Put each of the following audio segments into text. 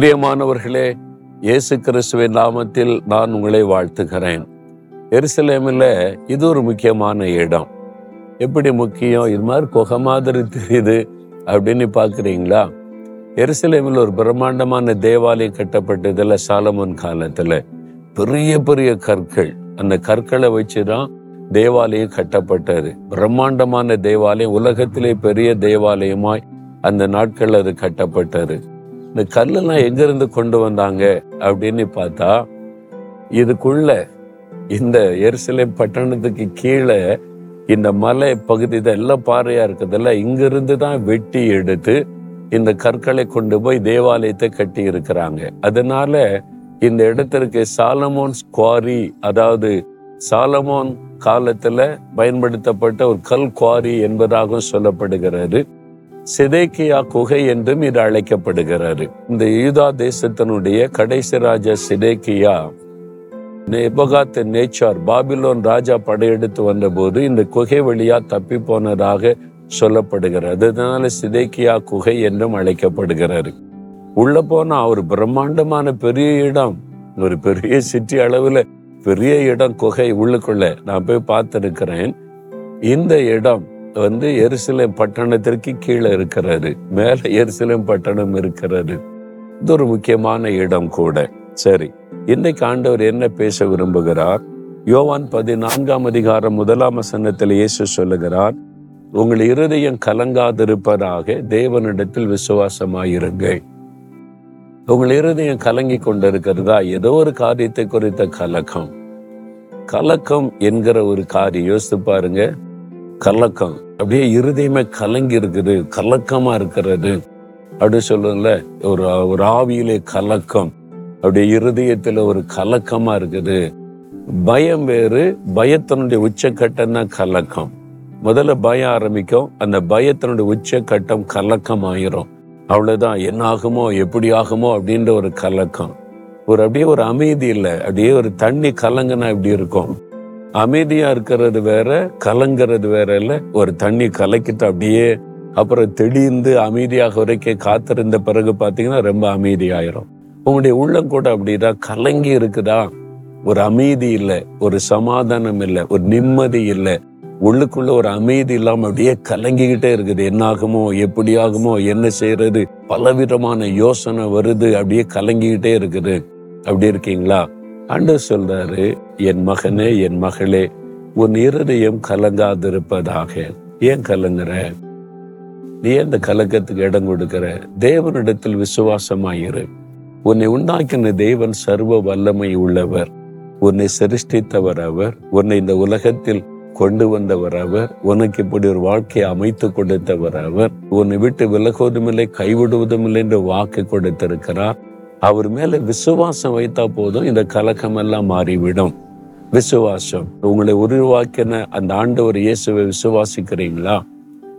பிரியமானவர்களே இயேசு கிறிஸ்துவின் நாமத்தில் நான் உங்களை வாழ்த்துகிறேன். எருசலேமில் இது ஒரு முக்கியமான இடம். எப்படி முக்கியம்? இது மாதிரி குகை மாதிரி தெரியுது அப்படின்னு பார்க்குறீங்களா? எருசலேமில் ஒரு பிரம்மாண்டமான தேவாலயம் கட்டப்பட்டதில் சாலமன் காலத்தில். பெரிய பெரிய கற்கள். அந்த கற்களை வச்சு தான் தேவாலயம் கட்டப்பட்டது. பிரம்மாண்டமான தேவாலயம் உலகத்திலே பெரிய தேவாலயமாய் அந்த நாட்கள் அது கட்டப்பட்டது. இந்த கல்லெல்லாம் எங்கிருந்து கொண்டு வந்தாங்க அப்படின்னு பார்த்தா இதுக்குள்ள இந்த எருசலேம் பட்டணத்துக்கு கீழே இந்த மலை பகுதி எல்லாம் பாறையா இருக்கிறதுல இங்கிருந்து தான் வெட்டி எடுத்து இந்த கற்களை கொண்டு போய் தேவாலயத்தை கட்டி இருக்கிறாங்க. அதனால இந்த இடத்திற்கு சாலமோன் குவாரி அதாவது சாலமோன் காலத்துல பயன்படுத்தப்பட்ட ஒரு கல் குவாரி என்பதாகவும் சொல்லப்படுகிறது. சிதேக்கியா குகை என்றும் இது அழைக்கப்படுகிறாரு இந்த யூதா தேசத்தினுடைய கடைசி ராஜா சிதேக்கியா நெபகாத் நேச்சார் பாபிலோன் ராஜா படையெடுத்து வந்தபோது இந்த குகை வழியா தப்பி போனதாக சொல்லப்படுகிறது. அதனால சிதேக்கியா குகை என்றும் அழைக்கப்படுகிறாரு உள்ள போனா ஒரு பிரம்மாண்டமான பெரிய இடம். ஒரு பெரிய சிட்டி அளவுல பெரிய இடம் குகை உள்ளுக்குள்ள. நான் போய் பார்த்திருக்கிறேன். இந்த இடம் வந்து எருசலேம் பட்டணத்திற்கு கீழே இருக்கிறது. மேல எருசலேம் பட்டணம் இருக்கிறது. இது ஒரு முக்கியமான இடம் கூட. சரி இன்னைக்கு ஆண்டவர் என்ன பேச விரும்புகிறார்? யோவான் பதினான்காம் அதிகாரம் முதலாம் வசனத்தில் இயேசு சொல்லுகிறார் உங்கள் இருதயம் கலங்காதிருப்பதாக தேவனிடத்தில் விசுவாசமாயிருங்கள். உங்கள் இருதயம் கலங்கி கொண்டிருக்கிறதா? ஏதோ ஒரு காரியத்தை குறித்த கலக்கம். கலக்கம் என்கிற ஒரு காரியம். யோசித்து பாருங்க. கலக்கம். அப்படியே இருதயமே கலங்கி இருக்குது கலக்கமா இருக்கிறது. அப்படி சொல்லுங்கள ஒரு ஒரு ஆவியிலே கலக்கம். அப்படியே இருதயத்துல ஒரு கலக்கமா இருக்குது. பயம் வேறு பயத்தினுடைய உச்சக்கட்டம் தான் கலக்கம். முதல்ல பயம் ஆரம்பிக்கும் அந்த பயத்தினுடைய உச்சக்கட்டம் கலக்கம் ஆயிரும். அவ்வளவுதான் என்ன ஆகுமோ எப்படி ஆகுமோ அப்படின்ற ஒரு கலக்கம். ஒரு அப்படியே ஒரு அமைதி இல்லை அப்படியே ஒரு தண்ணி கலங்குனா இப்படி இருக்கும்? அமைதியா இருக்கிறது வேற கலங்கிறது வேற இல்ல. ஒரு தண்ணி கலக்கிட்டு அப்படியே அப்புறம் தெளிந்து அமைதியாக வரைக்கும் காத்திருந்த பிறகு பாத்தீங்கன்னா ரொம்ப அமைதியாயிரும். உங்களுடைய உள்ளம் கூட அப்படிதான் கலங்கி இருக்குதா? ஒரு அமைதி இல்லை ஒரு சமாதானம் இல்லை ஒரு நிம்மதி இல்லை. உள்ளுக்குள்ள ஒரு அமைதி இல்லாம அப்படியே கலங்கிக்கிட்டே இருக்குது. என்னாகுமோ எப்படியாகுமோ எப்படி ஆகுமோ என்ன செய்யறது பலவிதமான யோசனை வருது அப்படியே கலங்கிக்கிட்டே இருக்குது. அப்படி இருக்கீங்களா? ஆண்டவர் சொல்றாரு என் மகனே என் மகளே உன் இருதயம் கலங்காதிருப்பதாக. ஏன் கலங்குற? நீ அந்த இந்த கலக்கத்துக்கு இடம் கொடுக்கிற? தேவனிடத்தில் விசுவாசமாயிரு. உன்னை உண்டாக்கின தேவன் சர்வ வல்லமை உள்ளவர். உன்னை சிருஷ்டித்தவர் அவர். உன்னை இந்த உலகத்தில் கொண்டு வந்தவர் அவர். உனக்கு இப்படி ஒரு வாழ்க்கையை அமைத்து கொடுத்தவர் அவர். உன்னை விட்டு விலகுவதும் இல்லை கைவிடுவதும் இல்லை என்று வாக்கு கொடுத்திருக்கிறார். அவர் மேல விசுவாசம் வைத்தா போதும் இந்த கலக்கம் எல்லாம் மாறிவிடும். விசுவாசம். உங்களை உருவாக்கின அந்த ஆண்டவர் இயேசுவை விசுவாசிக்கிறீங்களா?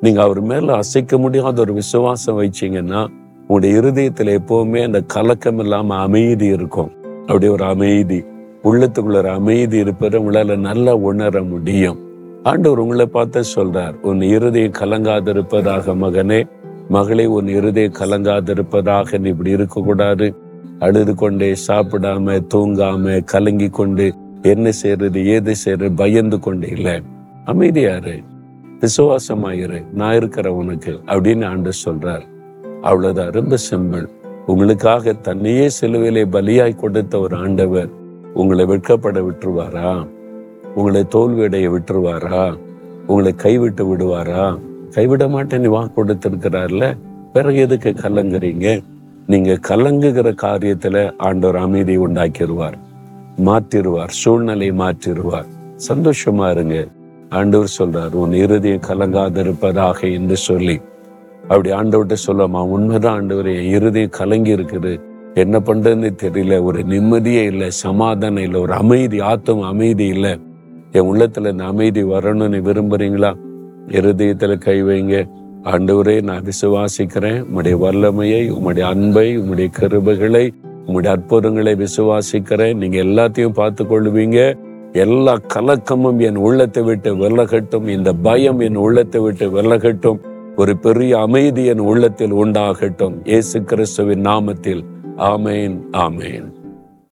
நீங்க அவர் மேல அசைக்க முடியாத ஒரு விசுவாசம் வச்சீங்கன்னா உங்களுடைய இருதயத்துல எப்பவுமே அந்த கலக்கம் இல்லாம அமைதி இருக்கும். அப்படி ஒரு அமைதி. உள்ளத்துக்குள்ள ஒரு அமைதி இருப்பதை உங்களால நல்லா உணர முடியும். ஆண்டவர் உங்களை பார்த்து சொல்றார் உன் இருதயம் கலங்காதிருப்பதாக மகனே. மகளே உன் இருதயம் கலங்காதிருப்பதாக நீ இப்படி இருக்கக்கூடாது. அழுது கொண்டே சாப்பிடாம தூங்காம கலங்கி கொண்டு என்ன செய்யறது ஏது செய்யறது பயந்து கொண்டு இல்லை அமைதியாரு விசுவாசமாயிரு. நான் இருக்கிற உனக்கு அப்படின்னு ஆண்டு சொல்றார். அவ்வளவுதான். ரொம்ப சிம்பிள். உங்களுக்காக தன்னையே சிலுவையிலே பலியாய் கொடுத்த ஒரு ஆண்டவர் உங்களை வெட்கப்பட விட்டுருவாரா? உங்களை தோல்வியடைய விட்டுருவாரா? உங்களை கைவிட்டு விடுவாரா? கைவிட மாட்டேன்னு வாக்கு கொடுத்திருக்கிறார்ல. பிறகு எதுக்கு கலங்குறீங்க? நீங்க கலங்குகிற காரியத்துல ஆண்டவர் அமைதி உண்டாக்கிடுவார் மாற்றிடுவார் சூழ்நிலை மாற்றிடுவார் சந்தோஷமா இருங்க. ஆண்டவர் சொல்றார் உன் இருதயம் கலங்காதிருப்பதாக என்று சொல்லி. அப்படி ஆண்டவர்கிட்ட சொல்லமா உண்மைதான் ஆண்டவர் என் இருதயம் கலங்கி இருக்குது என்ன பண்றதுன்னு தெரியல. ஒரு நிம்மதியே இல்லை. சமாதானம் இல்லை. ஒரு அமைதி ஆத்தம் அமைதி இல்லை. என் உள்ளத்துல இந்த அமைதி வரணும்னு விரும்புறீங்களா? இருதயத்துல கை வைங்க. ஆண்டவரே நான் விசுவாசிக்கிறேன். உம்முடைய வல்லமையை உம்முடைய அன்பை உம்முடைய கருபைகளை உம்முடைய அற்புதங்களை விசுவாசிக்கிறேன். நீங்க எல்லாத்தையும் பார்த்து கொள்வீங்க எல்லா கலக்கமும் என் உள்ளத்தை விட்டு விலகட்டும். இந்த பயம் என் உள்ளத்தை விட்டு விலகட்டும். ஒரு பெரிய அமைதி என் உள்ளத்தில் உண்டாகட்டும். இயேசு கிறிஸ்துவின் நாமத்தில். ஆமேன் ஆமேன்.